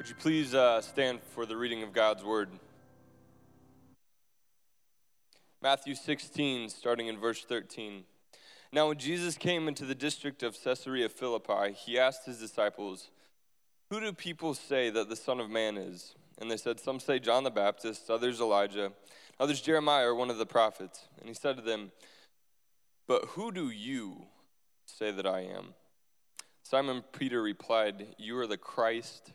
Would you please uh, stand for the reading of God's word? Matthew 16, starting in verse 13. Now, when Jesus came into the district of Caesarea Philippi, he asked his disciples, Who do people say that the Son of Man is? And they said, Some say John the Baptist, others Elijah, others Jeremiah or one of the prophets. And he said to them, But who do you say that I am? Simon Peter replied, You are the Christ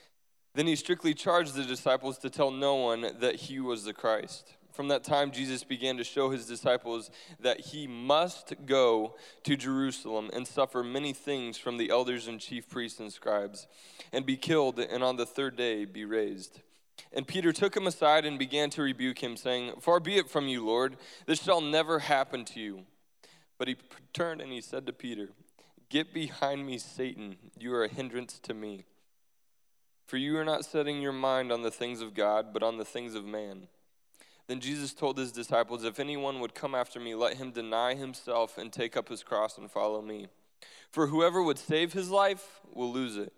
Then he strictly charged the disciples to tell no one that he was the Christ. From that time, Jesus began to show his disciples that he must go to Jerusalem and suffer many things from the elders and chief priests and scribes, and be killed, and on the third day be raised. And Peter took him aside and began to rebuke him, saying, Far be it from you, Lord, this shall never happen to you. But he turned and he said to Peter, Get behind me, Satan, you are a hindrance to me for you are not setting your mind on the things of God, but on the things of man. Then Jesus told his disciples, If anyone would come after me, let him deny himself and take up his cross and follow me. For whoever would save his life will lose it,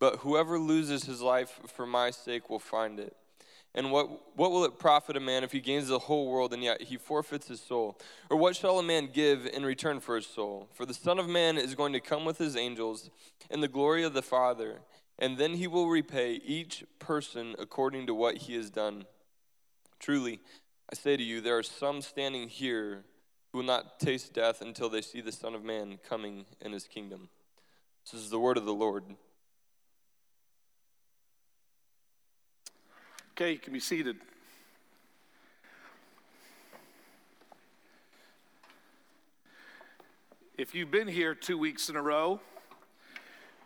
but whoever loses his life for my sake will find it. And what, what will it profit a man if he gains the whole world and yet he forfeits his soul? Or what shall a man give in return for his soul? For the Son of Man is going to come with his angels in the glory of the Father and then he will repay each person according to what he has done. Truly, I say to you, there are some standing here who will not taste death until they see the Son of Man coming in his kingdom. This is the word of the Lord. Okay, you can be seated. If you've been here two weeks in a row,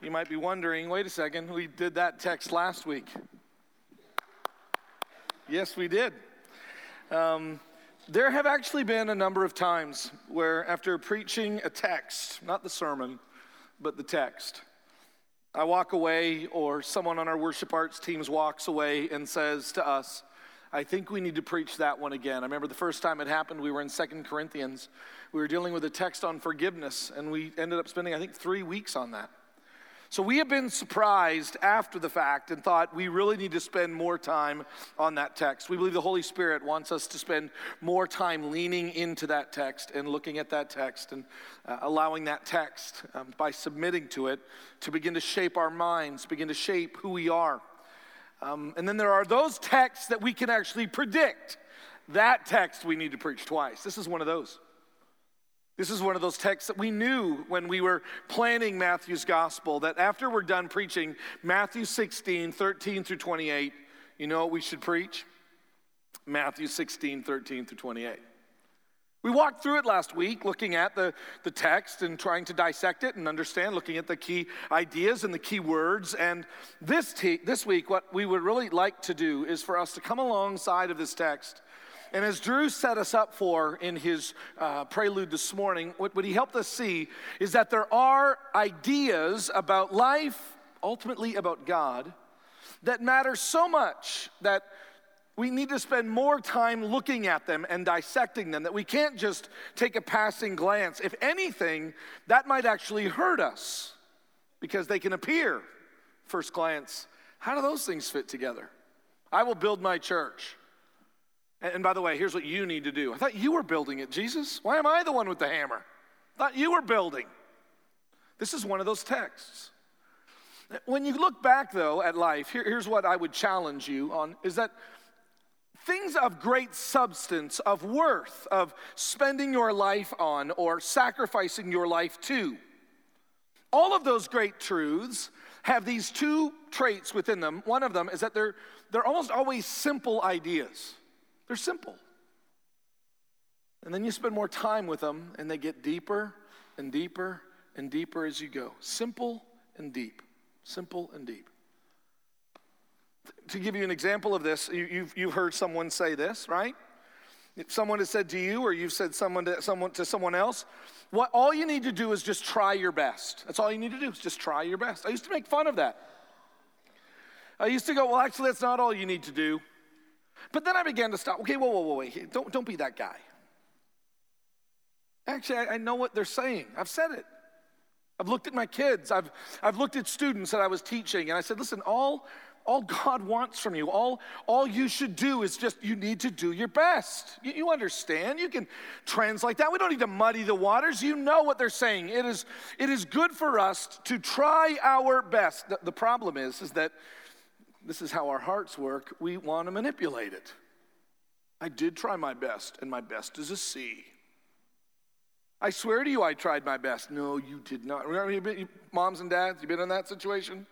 you might be wondering wait a second, we did that text last week. Yes, we did. Um, there have actually been a number of times where, after preaching a text, not the sermon, but the text, I walk away, or someone on our worship arts teams walks away and says to us, I think we need to preach that one again. I remember the first time it happened, we were in Second Corinthians. We were dealing with a text on forgiveness, and we ended up spending, I think, three weeks on that. So we have been surprised after the fact and thought we really need to spend more time on that text. We believe the Holy Spirit wants us to spend more time leaning into that text and looking at that text and uh, allowing that text um, by submitting to it to begin to shape our minds, begin to shape who we are. Um, and then there are those texts that we can actually predict. That text we need to preach twice. This is one of those. This is one of those texts that we knew when we were planning Matthew's gospel that after we're done preaching Matthew 16, 13 through 28, you know what we should preach? Matthew 16, 13 through 28. We walked through it last week, looking at the, the text and trying to dissect it and understand, looking at the key ideas and the key words. And this, te- this week, what we would really like to do is for us to come alongside of this text and as Drew set us up for in his uh, prelude this morning, what, what he helped us see is that there are ideas about life, ultimately about God, that matter so much that we need to spend more time looking at them and dissecting them, that we can't just take a passing glance. If anything, that might actually hurt us because they can appear, first glance. How do those things fit together? I will build my church. And by the way, here's what you need to do. I thought you were building it, Jesus. Why am I the one with the hammer? I thought you were building. This is one of those texts. When you look back, though, at life, here, here's what I would challenge you on is that things of great substance, of worth, of spending your life on or sacrificing your life to, all of those great truths have these two traits within them. One of them is that they're, they're almost always simple ideas. They're simple. And then you spend more time with them, and they get deeper and deeper and deeper as you go. Simple and deep. Simple and deep. To give you an example of this, you, you've, you've heard someone say this, right? If someone has said to you, or you've said someone to someone to someone else, what all you need to do is just try your best. That's all you need to do is just try your best. I used to make fun of that. I used to go, well, actually, that's not all you need to do. But then I began to stop. Okay, whoa, whoa, whoa, wait. Don't, don't be that guy. Actually, I, I know what they're saying. I've said it. I've looked at my kids. I've, I've looked at students that I was teaching, and I said, listen, all, all God wants from you, all, all you should do is just, you need to do your best. You, you understand? You can translate that. We don't need to muddy the waters. You know what they're saying. It is, it is good for us to try our best. The, the problem is, is that this is how our hearts work. We want to manipulate it. I did try my best, and my best is a C. I swear to you, I tried my best. No, you did not. Remember, you been, moms and dads, you been in that situation?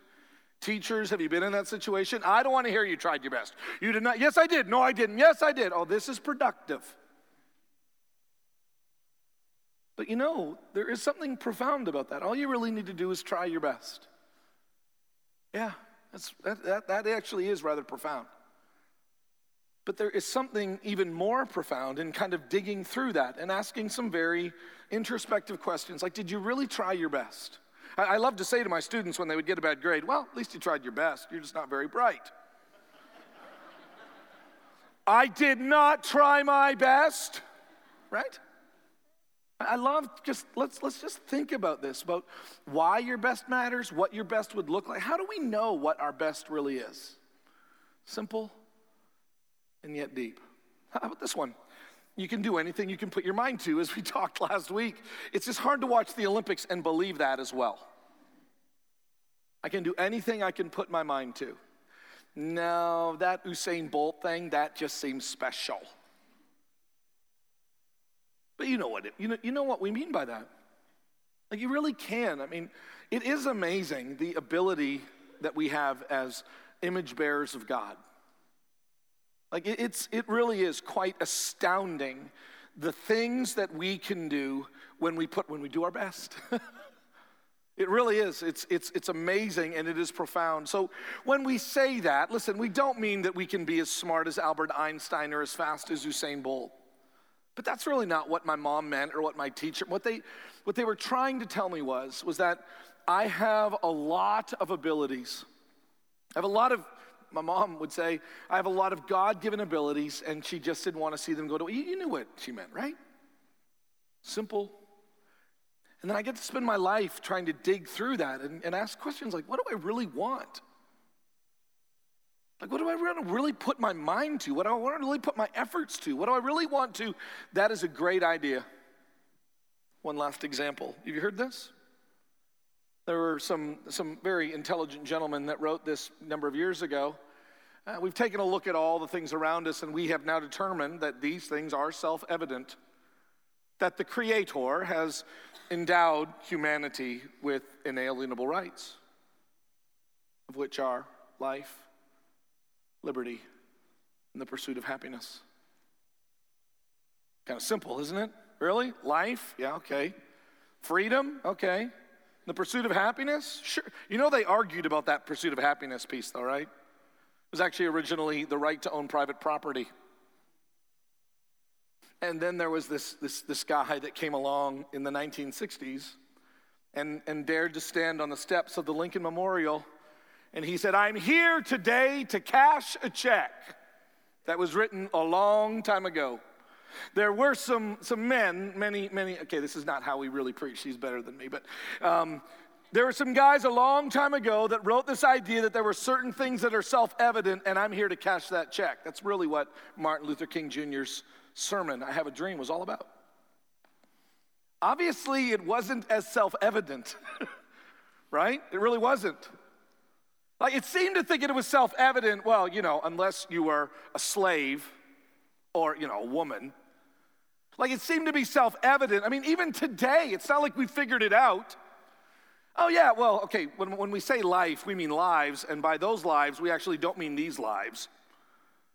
Teachers, have you been in that situation? I don't want to hear you tried your best. You did not. Yes, I did. No, I didn't. Yes, I did. Oh, this is productive. But you know, there is something profound about that. All you really need to do is try your best. Yeah, that's, that, that, that actually is rather profound. But there is something even more profound in kind of digging through that and asking some very introspective questions like, did you really try your best? I, I love to say to my students when they would get a bad grade, well, at least you tried your best. You're just not very bright. I did not try my best, right? I love just let's let's just think about this about why your best matters, what your best would look like. How do we know what our best really is? Simple and yet deep. How about this one? You can do anything you can put your mind to, as we talked last week. It's just hard to watch the Olympics and believe that as well. I can do anything I can put my mind to. No, that Usain Bolt thing, that just seems special. But you know what you know, you know what we mean by that. Like you really can. I mean, it is amazing the ability that we have as image bearers of God. Like it, it's it really is quite astounding the things that we can do when we put when we do our best. It really is. It's, it's, it's amazing and it is profound. So, when we say that, listen, we don't mean that we can be as smart as Albert Einstein or as fast as Usain Bolt. But that's really not what my mom meant or what my teacher, what they, what they were trying to tell me was, was that I have a lot of abilities. I have a lot of, my mom would say, I have a lot of God given abilities, and she just didn't want to see them go to, you knew what she meant, right? Simple. And then I get to spend my life trying to dig through that and, and ask questions like, what do I really want? Like, what do I want to really put my mind to? What do I want to really put my efforts to? What do I really want to? That is a great idea. One last example. Have you heard this? There were some, some very intelligent gentlemen that wrote this number of years ago. Uh, we've taken a look at all the things around us, and we have now determined that these things are self evident. That the Creator has endowed humanity with inalienable rights, of which are life, liberty, and the pursuit of happiness. Kind of simple, isn't it? Really? Life? Yeah, okay. Freedom? Okay. The pursuit of happiness? Sure. You know, they argued about that pursuit of happiness piece, though, right? It was actually originally the right to own private property. And then there was this, this, this guy that came along in the 1960s and, and dared to stand on the steps of the Lincoln Memorial and he said, I'm here today to cash a check that was written a long time ago. There were some, some men, many, many, okay, this is not how we really preach, he's better than me, but um, there were some guys a long time ago that wrote this idea that there were certain things that are self evident, and I'm here to cash that check. That's really what Martin Luther King Jr.'s sermon, I Have a Dream, was all about. Obviously, it wasn't as self evident, right? It really wasn't. Like it seemed to think it was self evident, well, you know, unless you were a slave or, you know, a woman. Like it seemed to be self evident. I mean, even today, it's not like we figured it out. Oh, yeah, well, okay, when, when we say life, we mean lives, and by those lives, we actually don't mean these lives.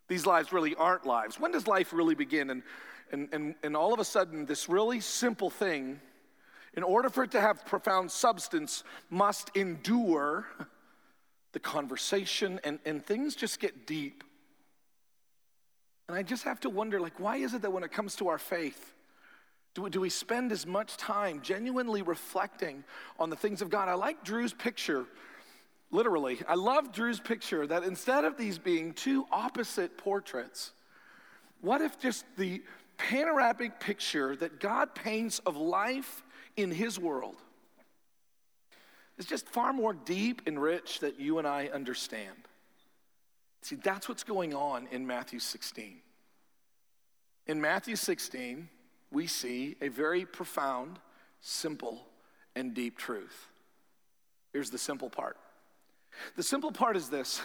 These lives really aren't lives. When does life really begin? And, and, and, and all of a sudden, this really simple thing, in order for it to have profound substance, must endure the conversation, and, and things just get deep. And I just have to wonder, like, why is it that when it comes to our faith, do we, do we spend as much time genuinely reflecting on the things of God? I like Drew's picture, literally. I love Drew's picture that instead of these being two opposite portraits, what if just the panoramic picture that God paints of life in His world is just far more deep and rich that you and I understand? See, that's what's going on in Matthew 16. In Matthew 16, we see a very profound, simple, and deep truth. Here's the simple part the simple part is this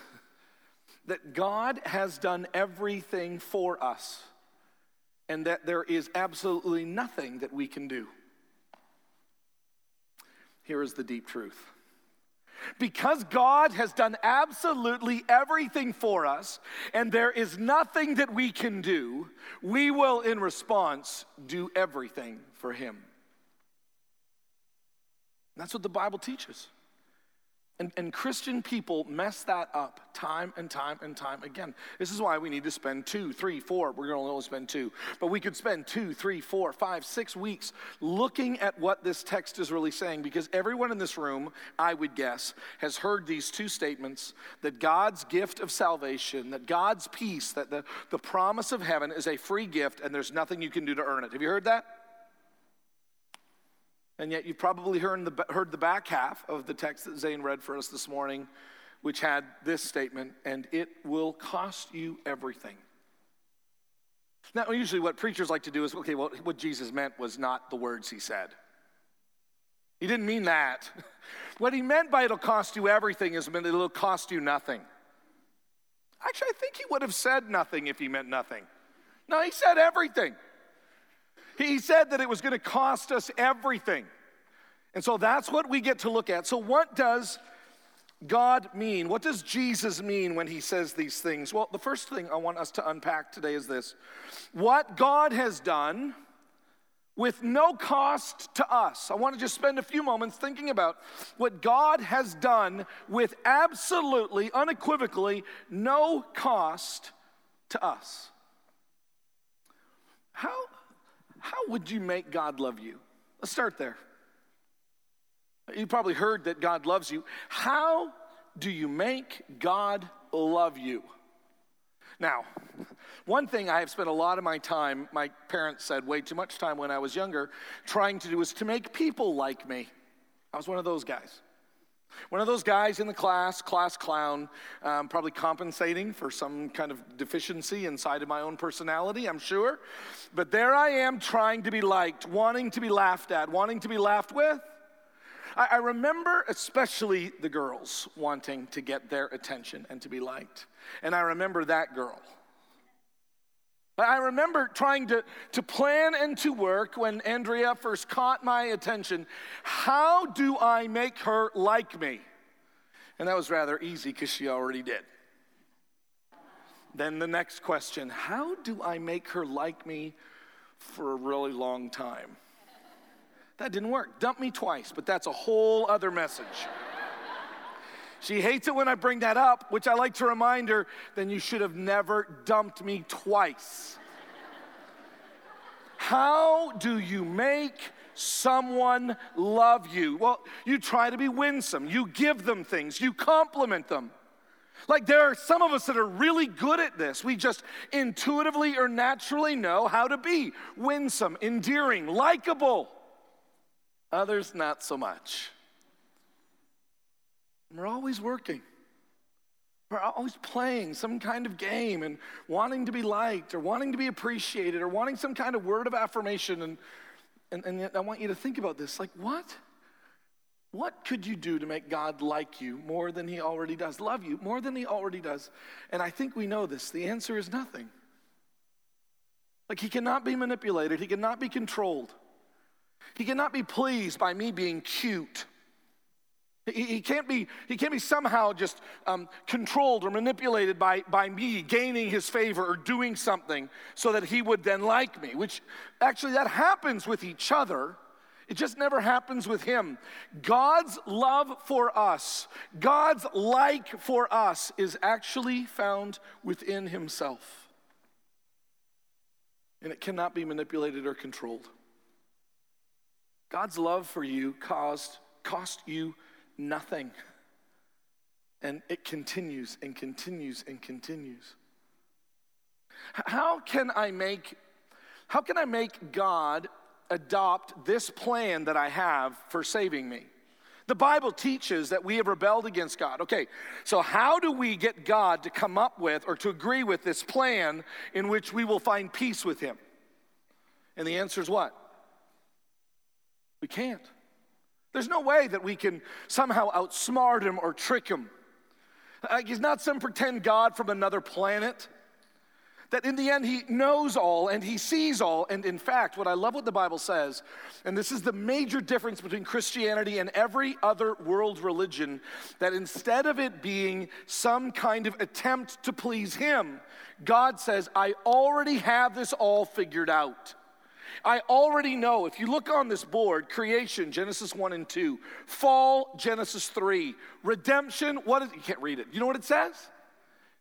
that God has done everything for us, and that there is absolutely nothing that we can do. Here is the deep truth because God has done absolutely everything for us, and there is nothing that we can do, we will, in response, do everything for Him. That's what the Bible teaches. And, and Christian people mess that up time and time and time again. This is why we need to spend two, three, four. We're going to only spend two, but we could spend two, three, four, five, six weeks looking at what this text is really saying because everyone in this room, I would guess, has heard these two statements that God's gift of salvation, that God's peace, that the, the promise of heaven is a free gift and there's nothing you can do to earn it. Have you heard that? And yet, you've probably heard the, heard the back half of the text that Zane read for us this morning, which had this statement, and it will cost you everything. Now, usually what preachers like to do is okay, well, what Jesus meant was not the words he said. He didn't mean that. What he meant by it'll cost you everything is it'll cost you nothing. Actually, I think he would have said nothing if he meant nothing. No, he said everything. He said that it was going to cost us everything. And so that's what we get to look at. So, what does God mean? What does Jesus mean when he says these things? Well, the first thing I want us to unpack today is this what God has done with no cost to us. I want to just spend a few moments thinking about what God has done with absolutely, unequivocally, no cost to us. How, how would you make God love you? Let's start there. You probably heard that God loves you. How do you make God love you? Now, one thing I have spent a lot of my time, my parents said way too much time when I was younger, trying to do is to make people like me. I was one of those guys. One of those guys in the class, class clown, um, probably compensating for some kind of deficiency inside of my own personality, I'm sure. But there I am trying to be liked, wanting to be laughed at, wanting to be laughed with. I, I remember especially the girls wanting to get their attention and to be liked. And I remember that girl. I remember trying to, to plan and to work when Andrea first caught my attention. How do I make her like me? And that was rather easy because she already did. Then the next question how do I make her like me for a really long time? That didn't work. Dump me twice, but that's a whole other message. She hates it when I bring that up, which I like to remind her, then you should have never dumped me twice. How do you make someone love you? Well, you try to be winsome, you give them things, you compliment them. Like there are some of us that are really good at this. We just intuitively or naturally know how to be winsome, endearing, likable. Others, not so much. We're always working. We're always playing some kind of game and wanting to be liked or wanting to be appreciated or wanting some kind of word of affirmation. And, and, and yet I want you to think about this like, what? What could you do to make God like you more than He already does? Love you more than He already does? And I think we know this. The answer is nothing. Like, He cannot be manipulated, He cannot be controlled, He cannot be pleased by me being cute he, he, can't, be, he can't be somehow just um, controlled or manipulated by, by me gaining his favor or doing something so that he would then like me, which actually that happens with each other It just never happens with him. God's love for us, God's like for us, is actually found within himself. And it cannot be manipulated or controlled. God's love for you caused, cost you nothing. And it continues and continues and continues. How can I make how can I make God adopt this plan that I have for saving me? The Bible teaches that we have rebelled against God. Okay, so how do we get God to come up with or to agree with this plan in which we will find peace with Him? And the answer is what? We can't. There's no way that we can somehow outsmart Him or trick Him. Like he's not some pretend God from another planet that in the end he knows all and he sees all. And in fact, what I love what the Bible says, and this is the major difference between Christianity and every other world religion, that instead of it being some kind of attempt to please him, God says, I already have this all figured out. I already know. If you look on this board, creation, Genesis 1 and 2, fall, Genesis 3, redemption, what is, you can't read it. You know what it says?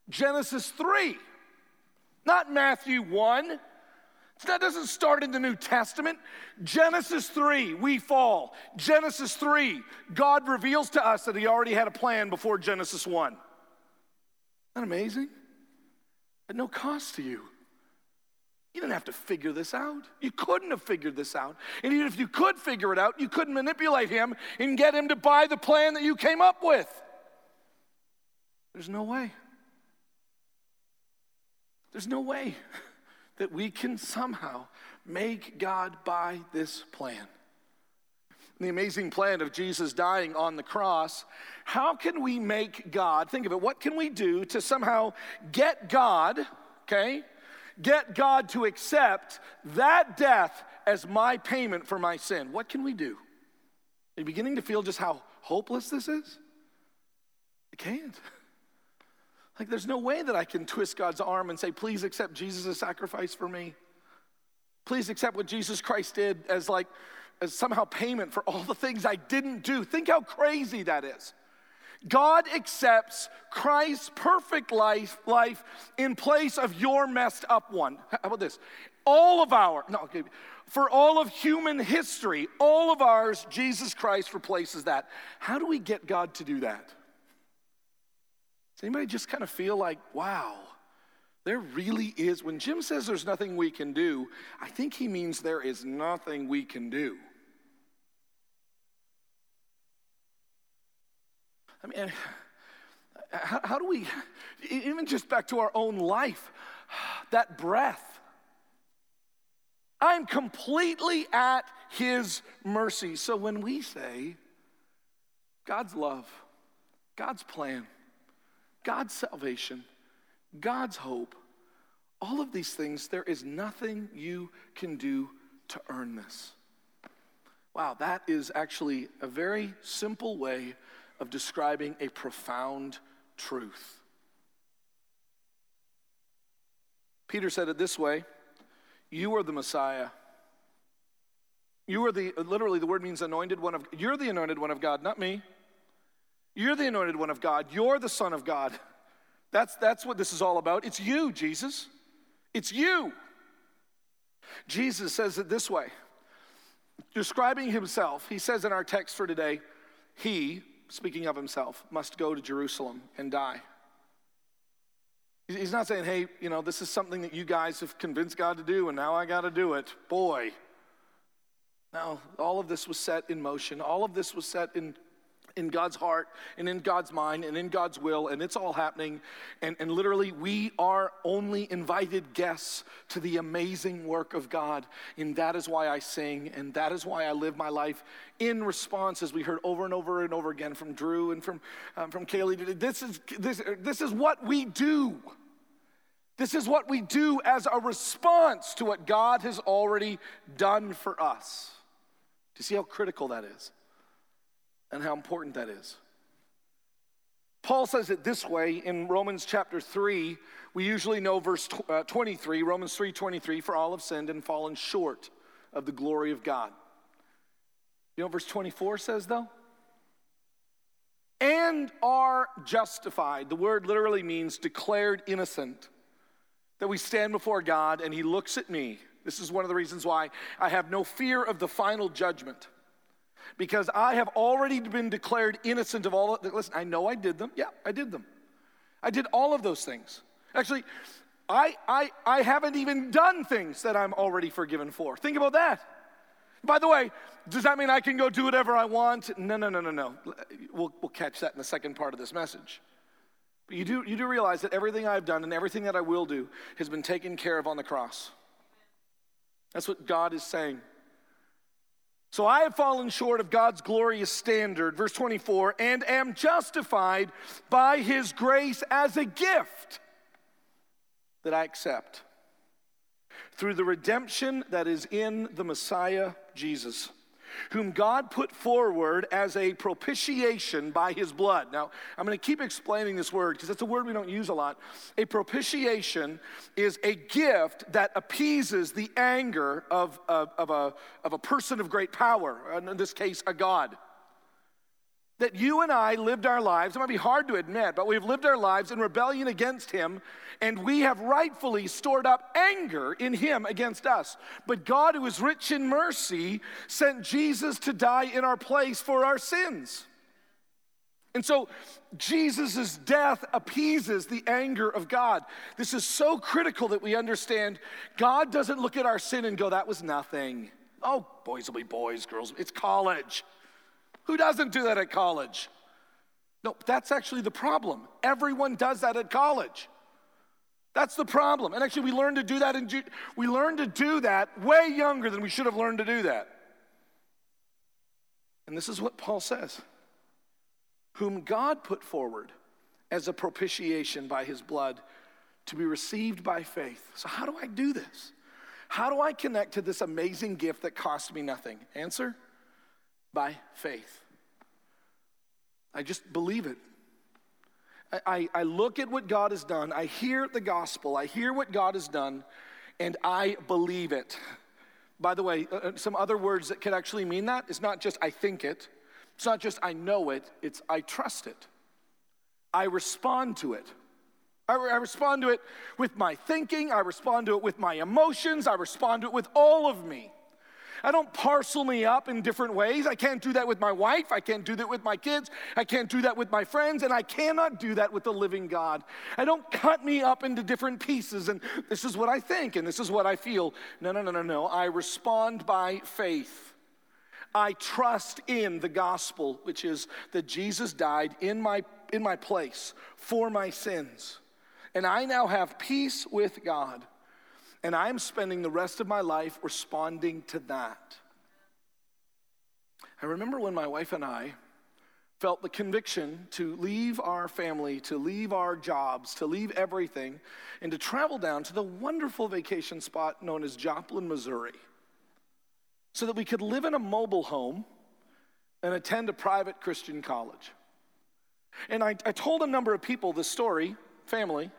Genesis 3. Not Matthew 1. That doesn't start in the New Testament. Genesis 3, we fall. Genesis 3, God reveals to us that He already had a plan before Genesis 1. Isn't that amazing? At no cost to you. You didn't have to figure this out. You couldn't have figured this out. And even if you could figure it out, you couldn't manipulate him and get him to buy the plan that you came up with. There's no way. There's no way that we can somehow make God buy this plan. The amazing plan of Jesus dying on the cross. How can we make God, think of it, what can we do to somehow get God, okay, get God to accept that death as my payment for my sin? What can we do? Are you beginning to feel just how hopeless this is? You can't. Like, there's no way that I can twist God's arm and say, please accept Jesus' sacrifice for me. Please accept what Jesus Christ did as like, as somehow payment for all the things I didn't do. Think how crazy that is. God accepts Christ's perfect life, life in place of your messed up one. How about this? All of our, no, okay, for all of human history, all of ours, Jesus Christ replaces that. How do we get God to do that? Does anybody just kind of feel like, wow, there really is, when Jim says there's nothing we can do, I think he means there is nothing we can do. I mean, how, how do we, even just back to our own life, that breath. I'm completely at his mercy. So when we say God's love, God's plan, God's salvation, God's hope, all of these things, there is nothing you can do to earn this. Wow, that is actually a very simple way of describing a profound truth. Peter said it this way You are the Messiah. You are the, literally, the word means anointed one of, you're the anointed one of God, not me. You're the anointed one of God. You're the Son of God. That's, that's what this is all about. It's you, Jesus. It's you. Jesus says it this way describing himself, he says in our text for today, he, speaking of himself, must go to Jerusalem and die. He's not saying, hey, you know, this is something that you guys have convinced God to do and now I got to do it. Boy. Now, all of this was set in motion. All of this was set in in God's heart and in God's mind and in God's will, and it's all happening. And, and literally, we are only invited guests to the amazing work of God. And that is why I sing, and that is why I live my life in response, as we heard over and over and over again from Drew and from, um, from Kaylee. This is, this, this is what we do. This is what we do as a response to what God has already done for us. Do you see how critical that is? And how important that is. Paul says it this way in Romans chapter 3. We usually know verse uh, 23, Romans 3 23, for all have sinned and fallen short of the glory of God. You know verse 24 says, though? And are justified. The word literally means declared innocent. That we stand before God and He looks at me. This is one of the reasons why I have no fear of the final judgment. Because I have already been declared innocent of all of Listen, I know I did them. Yeah, I did them. I did all of those things. Actually, I, I, I haven't even done things that I'm already forgiven for. Think about that. By the way, does that mean I can go do whatever I want? No, no, no, no, no. We'll, we'll catch that in the second part of this message. But you do, you do realize that everything I've done and everything that I will do has been taken care of on the cross. That's what God is saying. So I have fallen short of God's glorious standard, verse 24, and am justified by his grace as a gift that I accept through the redemption that is in the Messiah Jesus, whom God put forward as a propitiation by his blood. Now, I'm going to keep explaining this word because it's a word we don't use a lot. A propitiation is a gift that appeases the anger of, of, of a, of a person of great power, in this case, a God that you and I lived our lives, it might be hard to admit, but we've lived our lives in rebellion against Him, and we have rightfully stored up anger in Him against us. But God, who is rich in mercy, sent Jesus to die in our place for our sins. And so Jesus' death appeases the anger of God. This is so critical that we understand God doesn't look at our sin and go, that was nothing. Oh, boys will be boys, girls, it's college. Who doesn't do that at college? No, that's actually the problem. Everyone does that at college. That's the problem. And actually, we learn to do that in we learn to do that way younger than we should have learned to do that. And this is what Paul says whom God put forward as a propitiation by his blood to be received by faith. So, how do I do this? How do I connect to this amazing gift that cost me nothing? Answer by faith. I just believe it. I, I, look at what God has done, I hear the gospel, I hear what God has done, and I believe it. By the way, uh, uh some other words that could actually mean that is not just I think it, it's not just I know it, it's I trust it. I respond to it. I, I respond to it with my thinking, I respond to it with my emotions, I respond to it with all of me. I don't parcel me up in different ways. I can't do that with my wife. I can't do that with my kids. I can't do that with my friends. And I cannot do that with the living God. I don't cut me up into different pieces and this is what I think and this is what I feel. No, no, no, no, no. I respond by faith. I trust in the gospel, which is that Jesus died in my, in my place for my sins. And I now have peace with God. And I'm spending the rest of my life responding to that. I remember when my wife and I felt the conviction to leave our family, to leave our jobs, to leave everything, and to travel down to the wonderful vacation spot known as Joplin, Missouri, so that we could live in a mobile home and attend a private Christian college. And I, I told a number of people this story, family.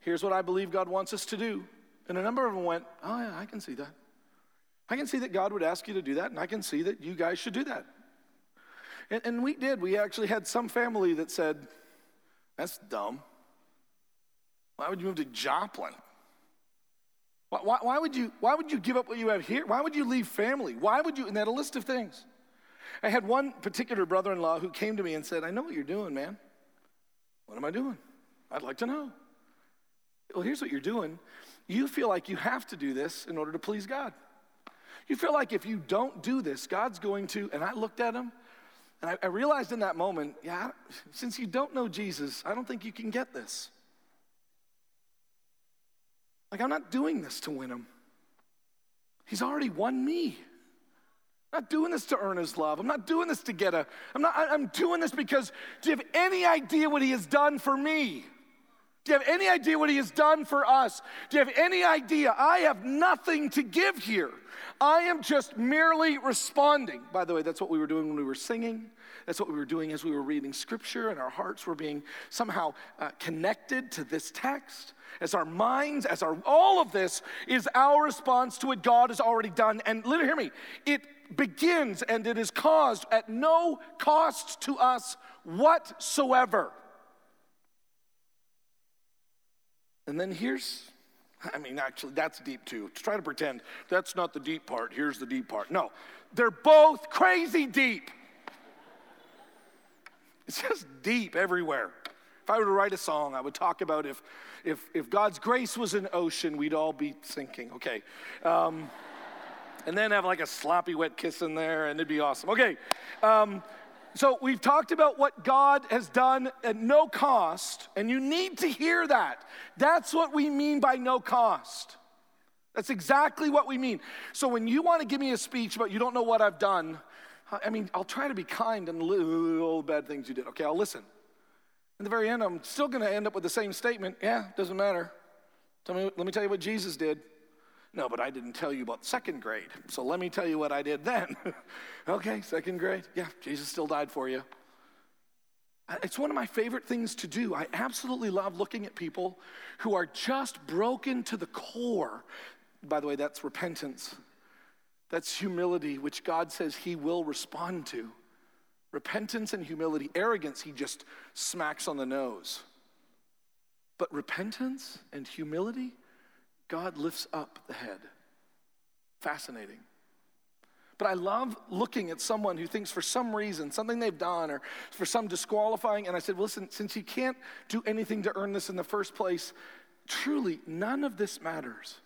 Here's what I believe God wants us to do. And a number of them went, Oh, yeah, I can see that. I can see that God would ask you to do that, and I can see that you guys should do that. And, and we did. We actually had some family that said, That's dumb. Why would you move to Joplin? Why, why, why, would you, why would you give up what you have here? Why would you leave family? Why would you? And had a list of things. I had one particular brother in law who came to me and said, I know what you're doing, man. What am I doing? I'd like to know. Well, here's what you're doing you feel like you have to do this in order to please God. You feel like if you don't do this, God's going to, and I looked at him and I, I realized in that moment, yeah, since you don't know Jesus, I don't think you can get this. Like, I'm not doing this to win him. He's already won me. I'm not doing this to earn his love. I'm not doing this to get a, I'm not, I'm doing this because do you have any idea what he has done for me? Do you have any idea what he has done for us? Do you have any idea? I have nothing to give here. I am just merely responding. By the way, that's what we were doing when we were singing. That's what we were doing as we were reading scripture, and our hearts were being somehow uh, connected to this text. As our minds, as our all of this is our response to what God has already done. And literally, hear me, it begins and it is caused at no cost to us whatsoever. And then here's, I mean, actually, that's deep too. To Try to pretend that's not the deep part. Here's the deep part. No, they're both crazy deep. It's just deep everywhere. If I were to write a song, I would talk about if, if, if God's grace was an ocean, we'd all be sinking. Okay. Um, and then have like a sloppy wet kiss in there, and it'd be awesome. Okay. Um, so we've talked about what God has done at no cost, and you need to hear that. That's what we mean by no cost. That's exactly what we mean. So when you want to give me a speech but you don't know what I've done, I mean, I'll try to be kind and all the bad things you did. Okay, I'll listen. In the very end, I'm still going to end up with the same statement. Yeah, doesn't matter. Tell me, let me tell you what Jesus did. No, but I didn't tell you about second grade. So let me tell you what I did then. okay, second grade. Yeah, Jesus still died for you. It's one of my favorite things to do. I absolutely love looking at people who are just broken to the core. By the way, that's repentance. That's humility, which God says He will respond to. Repentance and humility. Arrogance, He just smacks on the nose. But repentance and humility, God lifts up the head. Fascinating. But I love looking at someone who thinks for some reason, something they've done, or for some disqualifying, and I said, listen, since you can't do anything to earn this in the first place, truly, none of this matters.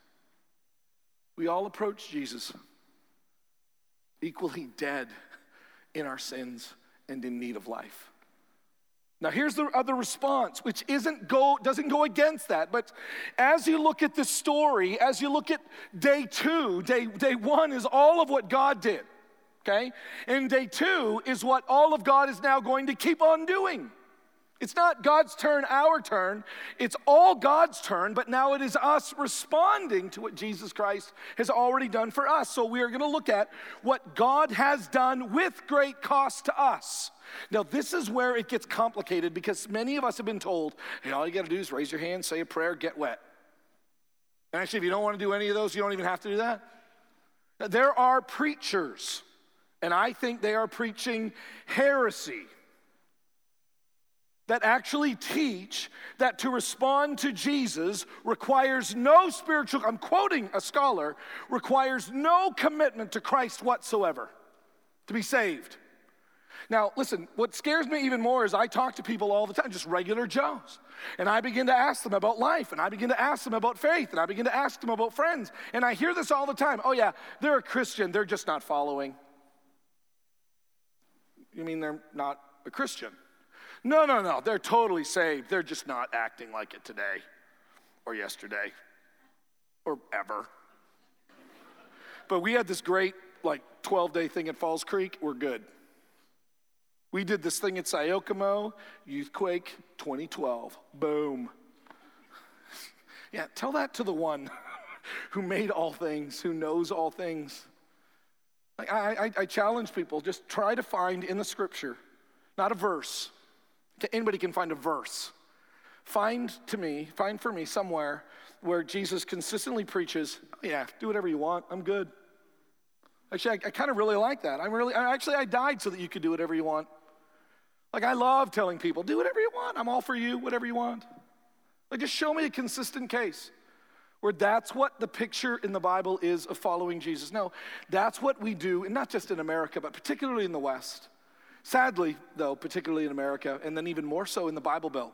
We all approach Jesus equally dead in our sins and in need of life. Now here's the other response, which isn't go, doesn't go against that. But as you look at this story, as you look at day two, day, day one is all of what God did. Okay? And day two is what all of God is now going to keep on doing. It's not God's turn, our turn. It's all God's turn, but now it is us responding to what Jesus Christ has already done for us. So we are going to look at what God has done with great cost to us. Now, this is where it gets complicated because many of us have been told, hey, all you got to do is raise your hand, say a prayer, get wet. And actually, if you don't want to do any of those, you don't even have to do that. There are preachers, and I think they are preaching heresy that actually teach that to respond to Jesus requires no spiritual, I'm quoting a scholar, requires no commitment to Christ whatsoever to be saved. Now, listen, what scares me even more is I talk to people all the time, just regular Joes. And I begin to ask them about life, and I begin to ask them about faith, and I begin to ask them about friends. And I hear this all the time oh, yeah, they're a Christian, they're just not following. You mean they're not a Christian? No, no, no. They're totally saved. They're just not acting like it today or yesterday or ever. But we had this great, like, 12 day thing at Falls Creek. We're good. We did this thing at Sayokamo, Youthquake 2012. Boom. Yeah, tell that to the one who made all things, who knows all things. I, I, I challenge people just try to find in the scripture, not a verse, Anybody can find a verse. Find to me, find for me somewhere where Jesus consistently preaches, oh, yeah, do whatever you want, I'm good. Actually, I, I kind of really like that. I'm really, actually, I died so that you could do whatever you want. Like, I love telling people, do whatever you want. I'm all for you, whatever you want. Like, just show me a consistent case where that's what the picture in the Bible is of following Jesus. No, that's what we do, and not just in America, but particularly in the West. Sadly, though, particularly in America, and then even more so in the Bible Belt,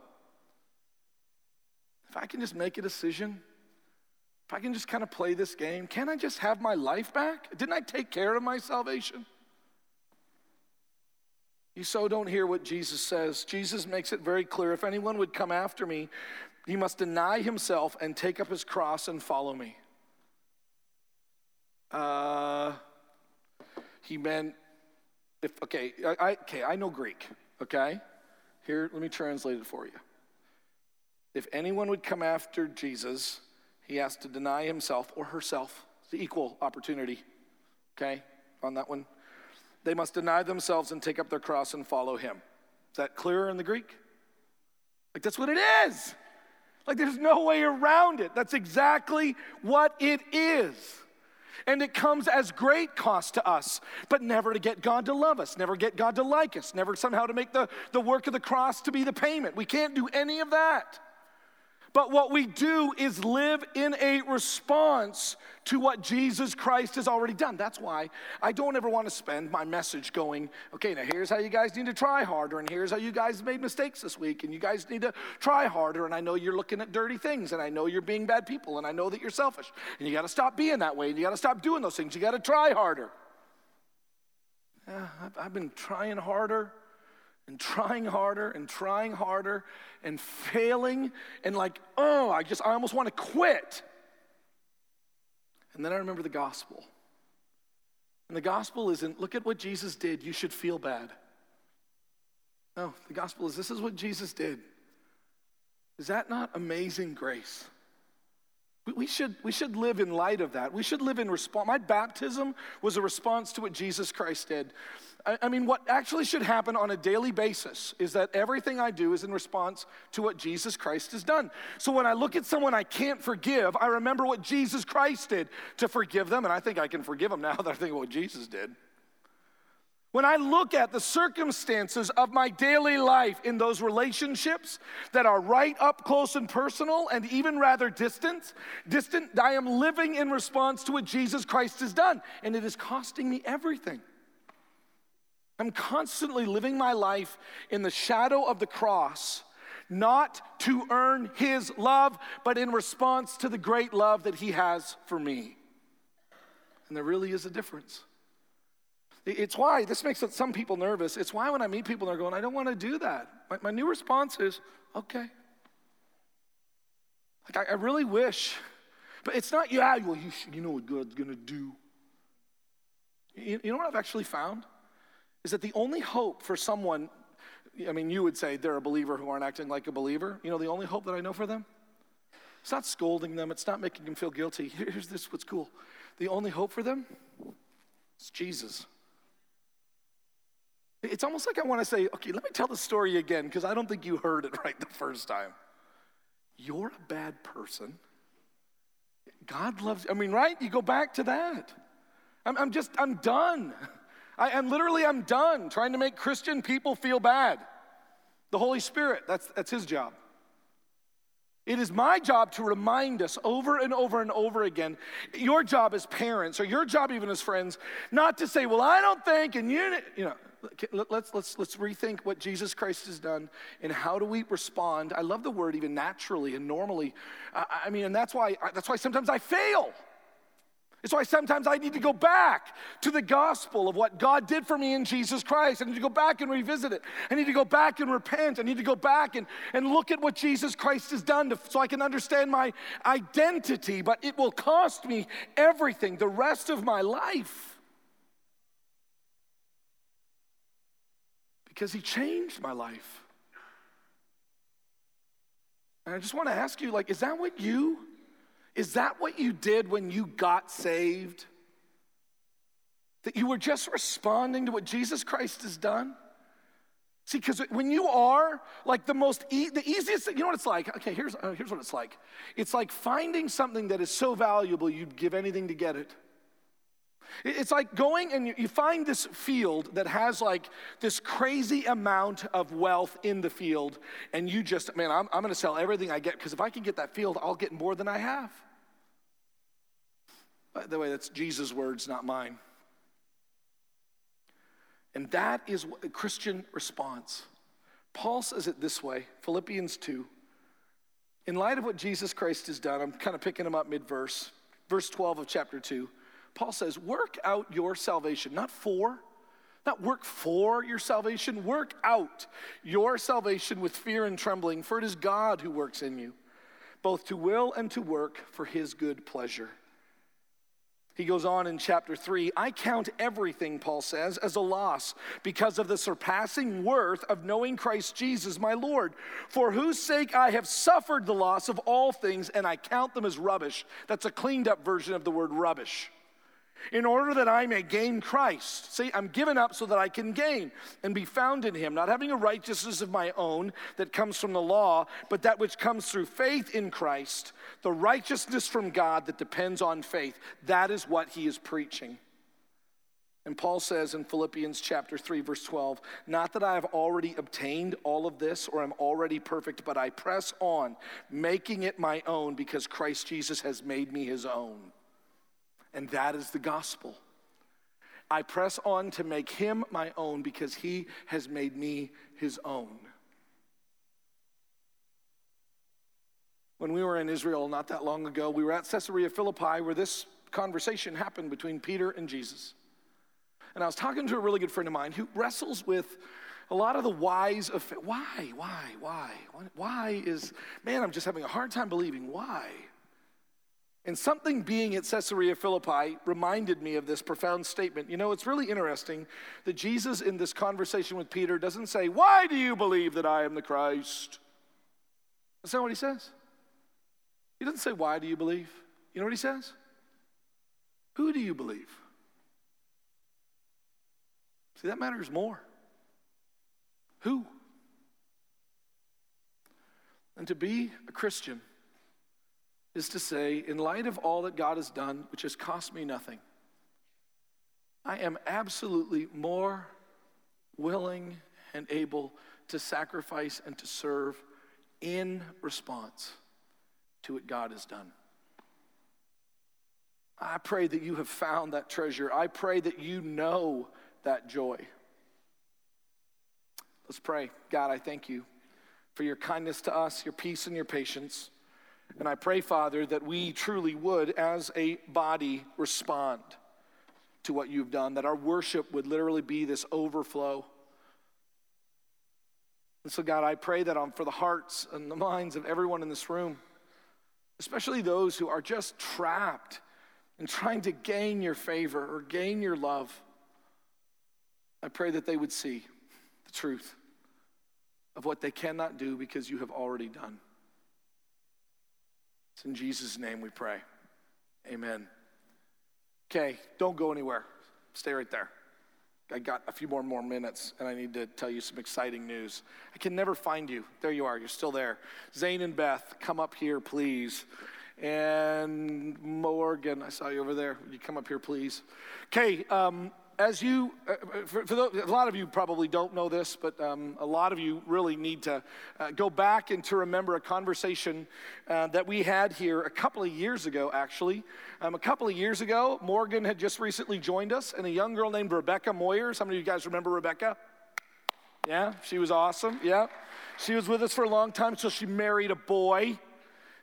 if I can just make a decision, if I can just kind of play this game, can I just have my life back? Didn't I take care of my salvation? You so don't hear what Jesus says. Jesus makes it very clear if anyone would come after me, he must deny himself and take up his cross and follow me. Uh, he meant if, okay, I, okay, I know Greek, okay? Here, let me translate it for you. If anyone would come after Jesus, he has to deny himself or herself. It's the equal opportunity, okay, on that one. They must deny themselves and take up their cross and follow him. Is that clearer in the Greek? Like, that's what it is. Like, there's no way around it. That's exactly what it is. And it comes as great cost to us, but never to get God to love us, never get God to like us, never somehow to make the, the work of the cross to be the payment. We can't do any of that. But what we do is live in a response to what Jesus Christ has already done. That's why I don't ever want to spend my message going, okay, now here's how you guys need to try harder, and here's how you guys made mistakes this week, and you guys need to try harder, and I know you're looking at dirty things, and I know you're being bad people, and I know that you're selfish, and you got to stop being that way, and you got to stop doing those things. You got to try harder. Yeah, I've been trying harder and trying harder and trying harder and failing and like, oh, I just, I almost want to quit. And then I remember the gospel. And the gospel isn't, look at what Jesus did, you should feel bad. No, the gospel is, this is what Jesus did. Is that not amazing grace? We should, we should live in light of that. We should live in response. My baptism was a response to what Jesus Christ did. I, mean, what actually should happen on a daily basis is that everything I do is in response to what Jesus Christ has done. So when I look at someone I can't forgive, I remember what Jesus Christ did to forgive them, and I think I can forgive them now that I think of what Jesus did. When I look at the circumstances of my daily life in those relationships that are right up close and personal and even rather distant, distant, I am living in response to what Jesus Christ has done, and it is costing me everything. I'm constantly living my life in the shadow of the cross, not to earn his love, but in response to the great love that he has for me. And there really is a difference. It's why, this makes some people nervous. It's why when I meet people, they're going, I don't want to do that. My, my new response is, okay. Like, I, I really wish, but it's not, yeah, well, you, should, you know what God's going to do. You, you know what I've actually found? Is that the only hope for someone, I mean, you would say they're a believer who aren't acting like a believer. You know, the only hope that I know for them? It's not scolding them, it's not making them feel guilty. Here's this what's cool. The only hope for them is Jesus. It's almost like I want to say, okay, let me tell the story again because I don't think you heard it right the first time. You're a bad person. God loves. I mean, right? You go back to that. I'm, I'm just, I'm done. I am literally, I'm done trying to make Christian people feel bad. The Holy Spirit, that's, that's his job. It is my job to remind us over and over and over again. Your job as parents, or your job even as friends, not to say, "Well, I don't think," and you, you know, let's, let's, let's rethink what Jesus Christ has done and how do we respond. I love the word even naturally and normally. I, I mean, and that's why, that's why sometimes I fail. It's why sometimes I need to go back to the gospel of what God did for me in Jesus Christ. I need to go back and revisit it. I need to go back and repent. I need to go back and, and look at what Jesus Christ has done to, so I can understand my identity. But it will cost me everything the rest of my life. because he changed my life. And I just want to ask you like is that what you is that what you did when you got saved? That you were just responding to what Jesus Christ has done? See, because when you are like the most, e- the easiest thing, you know what it's like? Okay, here's, uh, here's what it's like. It's like finding something that is so valuable you'd give anything to get it. It's like going and you find this field that has like this crazy amount of wealth in the field, and you just, man, I'm, I'm gonna sell everything I get because if I can get that field, I'll get more than I have. By the way, that's Jesus' words, not mine. And that is a Christian response. Paul says it this way Philippians 2. In light of what Jesus Christ has done, I'm kind of picking him up mid verse, verse 12 of chapter 2. Paul says, work out your salvation, not for, not work for your salvation, work out your salvation with fear and trembling, for it is God who works in you, both to will and to work for his good pleasure. He goes on in chapter 3 I count everything, Paul says, as a loss because of the surpassing worth of knowing Christ Jesus, my Lord, for whose sake I have suffered the loss of all things, and I count them as rubbish. That's a cleaned up version of the word rubbish in order that I may gain Christ. See, I'm given up so that I can gain and be found in him, not having a righteousness of my own that comes from the law, but that which comes through faith in Christ, the righteousness from God that depends on faith. That is what he is preaching. And Paul says in Philippians chapter 3 verse 12, not that I have already obtained all of this or am already perfect, but I press on, making it my own because Christ Jesus has made me his own. And that is the gospel. I press on to make him my own because he has made me his own. When we were in Israel not that long ago, we were at Caesarea Philippi where this conversation happened between Peter and Jesus. And I was talking to a really good friend of mine who wrestles with a lot of the whys of why, why, why, why is, man, I'm just having a hard time believing why. And something being at Caesarea Philippi reminded me of this profound statement. You know, it's really interesting that Jesus, in this conversation with Peter, doesn't say, Why do you believe that I am the Christ? That's not what he says. He doesn't say, Why do you believe? You know what he says? Who do you believe? See, that matters more. Who? And to be a Christian is to say, in light of all that God has done, which has cost me nothing, I am absolutely more willing and able to sacrifice and to serve in response to what God has done. I pray that you have found that treasure. I pray that you know that joy. Let's pray. God, I thank you for your kindness to us, your peace, and your patience. And I pray, Father, that we truly would, as a body, respond to what you've done, that our worship would literally be this overflow. And so, God, I pray that um, for the hearts and the minds of everyone in this room, especially those who are just trapped in trying to gain your favor or gain your love, I pray that they would see the truth of what they cannot do because you have already done. It's in Jesus' name we pray. Amen. Okay, don't go anywhere. Stay right there. I got a few more more minutes, and I need to tell you some exciting news. I can never find you. There you are. You're still there. Zane and Beth, come up here, please. And Morgan, I saw you over there. Would you come up here, please? Okay, um, as you, uh, for, for those, a lot of you probably don't know this, but um, a lot of you really need to uh, go back and to remember a conversation uh, that we had here a couple of years ago, actually. Um, a couple of years ago, Morgan had just recently joined us, and a young girl named Rebecca Moyer. Many of you guys remember Rebecca? Yeah, she was awesome. Yeah. She was with us for a long time until she married a boy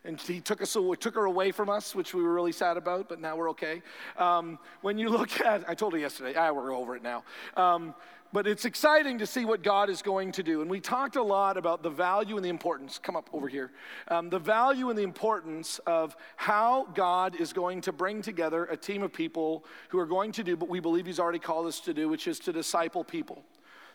and he took us took her away from us, which we were really sad about, but now we're okay. Um, when you look at, I told her yesterday, ah, we're over it now. Um, but it's exciting to see what God is going to do. And we talked a lot about the value and the importance. Come up over here. Um, the value and the importance of how God is going to bring together a team of people who are going to do what we believe He's already called us to do, which is to disciple people,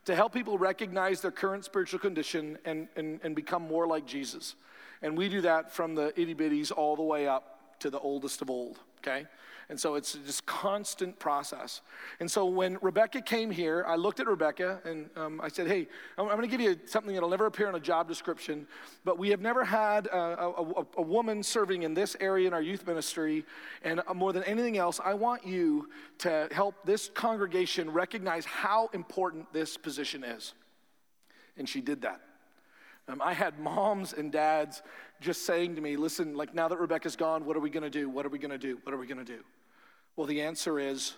to help people recognize their current spiritual condition and, and, and become more like Jesus. And we do that from the itty bitties all the way up to the oldest of old, okay? And so it's just constant process. And so when Rebecca came here, I looked at Rebecca and um, I said, Hey, I'm, I'm going to give you something that'll never appear in a job description, but we have never had a, a, a woman serving in this area in our youth ministry. And uh, more than anything else, I want you to help this congregation recognize how important this position is. And she did that. Um, I had moms and dads just saying to me, listen, like now that Rebecca's gone, what are we going to do? What are we going to do? What are we going to do? Well, the answer is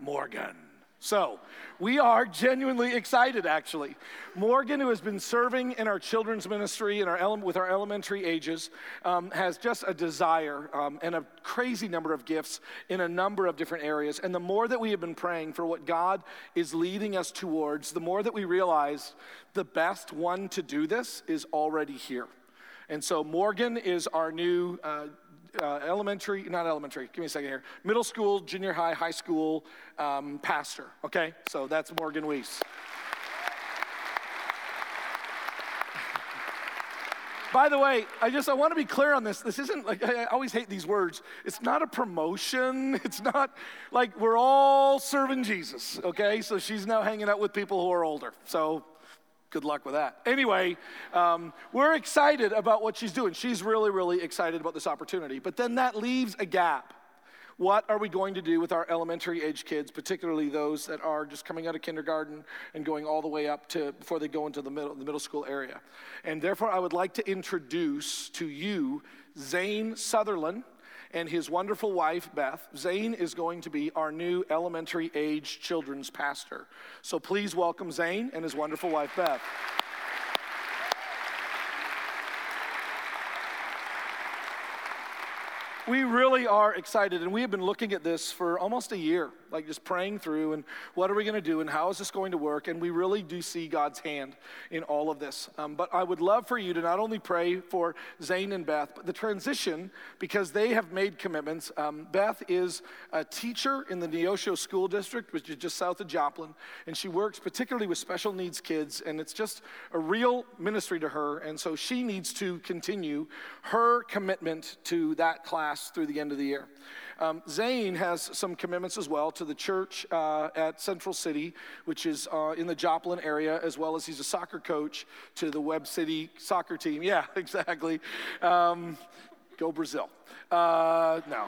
Morgan. So, we are genuinely excited actually. Morgan, who has been serving in our children's ministry in our ele- with our elementary ages, um, has just a desire um, and a crazy number of gifts in a number of different areas. And the more that we have been praying for what God is leading us towards, the more that we realize the best one to do this is already here. And so, Morgan is our new uh, uh, elementary, not elementary, give me a second here, middle school, junior high, high school um, pastor, okay? So that's Morgan Weiss. By the way, I just I want to be clear on this. This isn't like I always hate these words. It's not a promotion. It's not like we're all serving Jesus, okay? So she's now hanging out with people who are older. So good luck with that. Anyway, um, we're excited about what she's doing. She's really, really excited about this opportunity. But then that leaves a gap. What are we going to do with our elementary age kids, particularly those that are just coming out of kindergarten and going all the way up to before they go into the middle, the middle school area? And therefore, I would like to introduce to you Zane Sutherland and his wonderful wife, Beth. Zane is going to be our new elementary age children's pastor. So please welcome Zane and his wonderful wife, Beth. we really are excited, and we have been looking at this for almost a year, like just praying through and what are we going to do and how is this going to work? And we really do see God's hand in all of this. Um, but I would love for you to not only pray for Zane and Beth, but the transition because they have made commitments. Um, Beth is a teacher in the Neosho School District, which is just south of Joplin, and she works particularly with special needs kids, and it's just a real ministry to her. And so she needs to continue her commitment to that class through the end of the year. Um, Zane has some commitments as well to the church uh, at Central City, which is uh, in the Joplin area, as well as he's a soccer coach to the Webb City soccer team. Yeah, exactly. Um, go Brazil. Uh, no.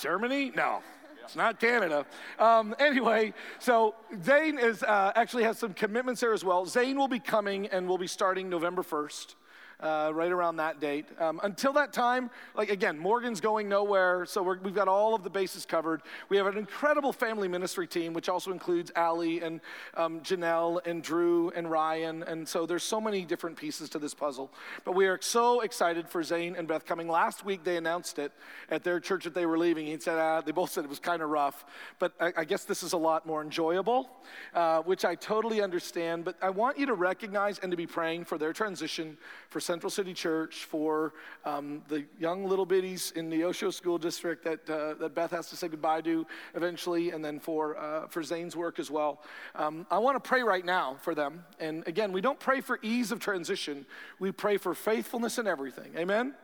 Germany? No. It's not Canada. Um, anyway, so Zane is uh, actually has some commitments there as well. Zane will be coming and will be starting November 1st uh, right around that date. Um, until that time, like again, Morgan's going nowhere, so we have got all of the bases covered. We have an incredible family ministry team, which also includes Allie and um, Janelle and Drew and Ryan, and so there's so many different pieces to this puzzle. But we are so excited for Zane and Beth coming. Last week they announced it at their church that they were leaving. He said uh, they both said it was kind of rough, but I, I, guess this is a lot more enjoyable, uh, which I totally understand. But I want you to recognize and to be praying for their transition for Central City Church, for um, the young little biddies in the Neosho School District that, uh, that Beth has to say goodbye to eventually, and then for, uh, for Zane's work as well. Um, I want to pray right now for them. And again, we don't pray for ease of transition, we pray for faithfulness in everything. Amen?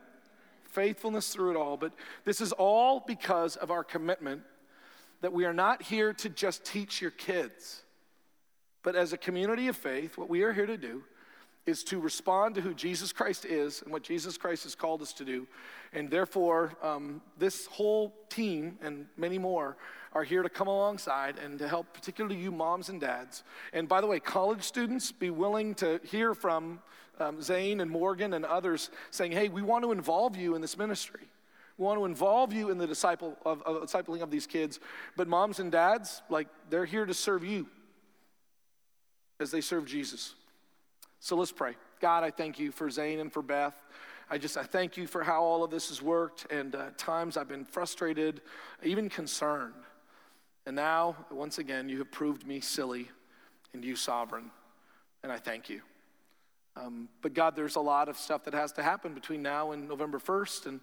Faithfulness through it all. But this is all because of our commitment that we are not here to just teach your kids. But as a community of faith, what we are here to do is to respond to who Jesus Christ is and what Jesus Christ has called us to do. And therefore, um, this whole team and many more are here to come alongside and to help, particularly you moms and dads. And by the way, college students, be willing to hear from um, Zane and Morgan and others saying, hey, we want to involve you in this ministry. We want to involve you in the disciple of, of discipling of these kids. But moms and dads, like, they're here to serve you as they serve Jesus. So let's pray. God, I thank you for Zane and for Beth. I just I thank you for how all of this has worked. And uh, times I've been frustrated, even concerned. And now, once again, you have proved me silly and you sovereign. And I thank you. Um, but God, there's a lot of stuff that has to happen between now and November 1st. And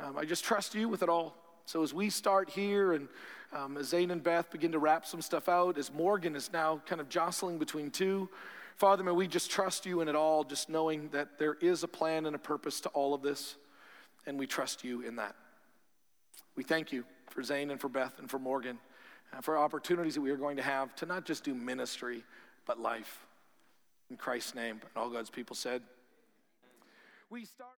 um, I just trust you with it all. So as we start here and um, as Zane and Beth begin to wrap some stuff out, as Morgan is now kind of jostling between two, Father, may we just trust you in it all, just knowing that there is a plan and a purpose to all of this, and we trust you in that. We thank you for Zane and for Beth and for Morgan, and uh, for opportunities that we are going to have to not just do ministry, but life. In Christ's name, and all God's people said, we start.